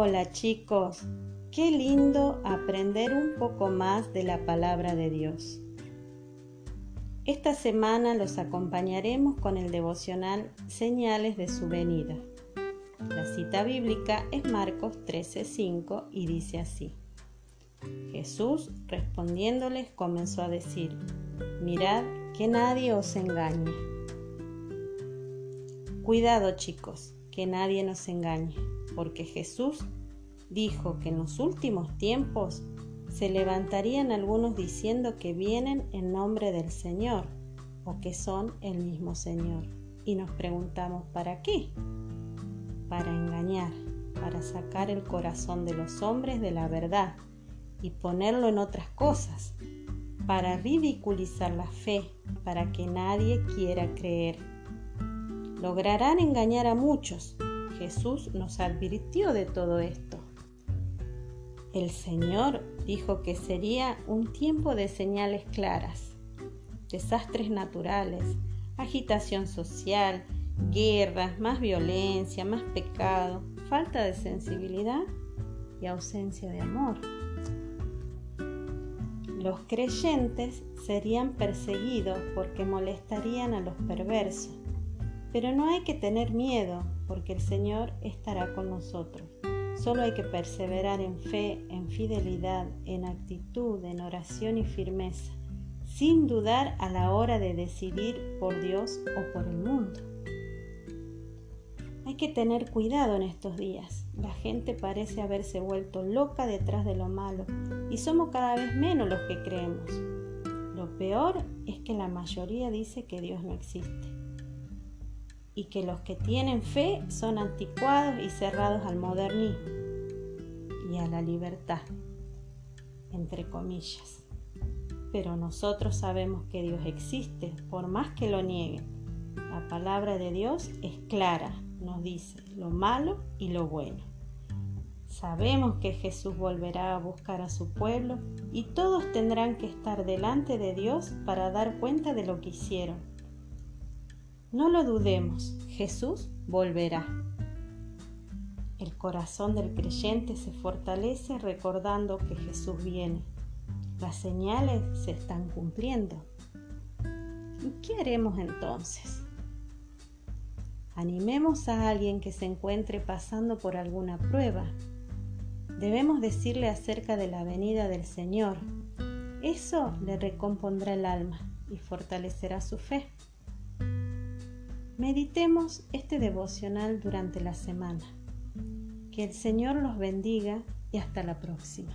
Hola chicos, qué lindo aprender un poco más de la palabra de Dios. Esta semana los acompañaremos con el devocional Señales de su venida. La cita bíblica es Marcos 13:5 y dice así. Jesús respondiéndoles comenzó a decir, mirad que nadie os engañe. Cuidado chicos, que nadie nos engañe porque Jesús dijo que en los últimos tiempos se levantarían algunos diciendo que vienen en nombre del Señor o que son el mismo Señor. Y nos preguntamos, ¿para qué? Para engañar, para sacar el corazón de los hombres de la verdad y ponerlo en otras cosas, para ridiculizar la fe, para que nadie quiera creer. Lograrán engañar a muchos, Jesús nos advirtió de todo esto. El Señor dijo que sería un tiempo de señales claras, desastres naturales, agitación social, guerras, más violencia, más pecado, falta de sensibilidad y ausencia de amor. Los creyentes serían perseguidos porque molestarían a los perversos, pero no hay que tener miedo porque el Señor estará con nosotros. Solo hay que perseverar en fe, en fidelidad, en actitud, en oración y firmeza, sin dudar a la hora de decidir por Dios o por el mundo. Hay que tener cuidado en estos días. La gente parece haberse vuelto loca detrás de lo malo y somos cada vez menos los que creemos. Lo peor es que la mayoría dice que Dios no existe y que los que tienen fe son anticuados y cerrados al modernismo y a la libertad, entre comillas. Pero nosotros sabemos que Dios existe, por más que lo nieguen. La palabra de Dios es clara, nos dice lo malo y lo bueno. Sabemos que Jesús volverá a buscar a su pueblo y todos tendrán que estar delante de Dios para dar cuenta de lo que hicieron no lo dudemos, Jesús volverá. El corazón del creyente se fortalece recordando que Jesús viene. Las señales se están cumpliendo. ¿Qué haremos entonces? Animemos a alguien que se encuentre pasando por alguna prueba. Debemos decirle acerca de la venida del Señor. Eso le recompondrá el alma y fortalecerá su fe. Meditemos este devocional durante la semana. Que el Señor los bendiga y hasta la próxima.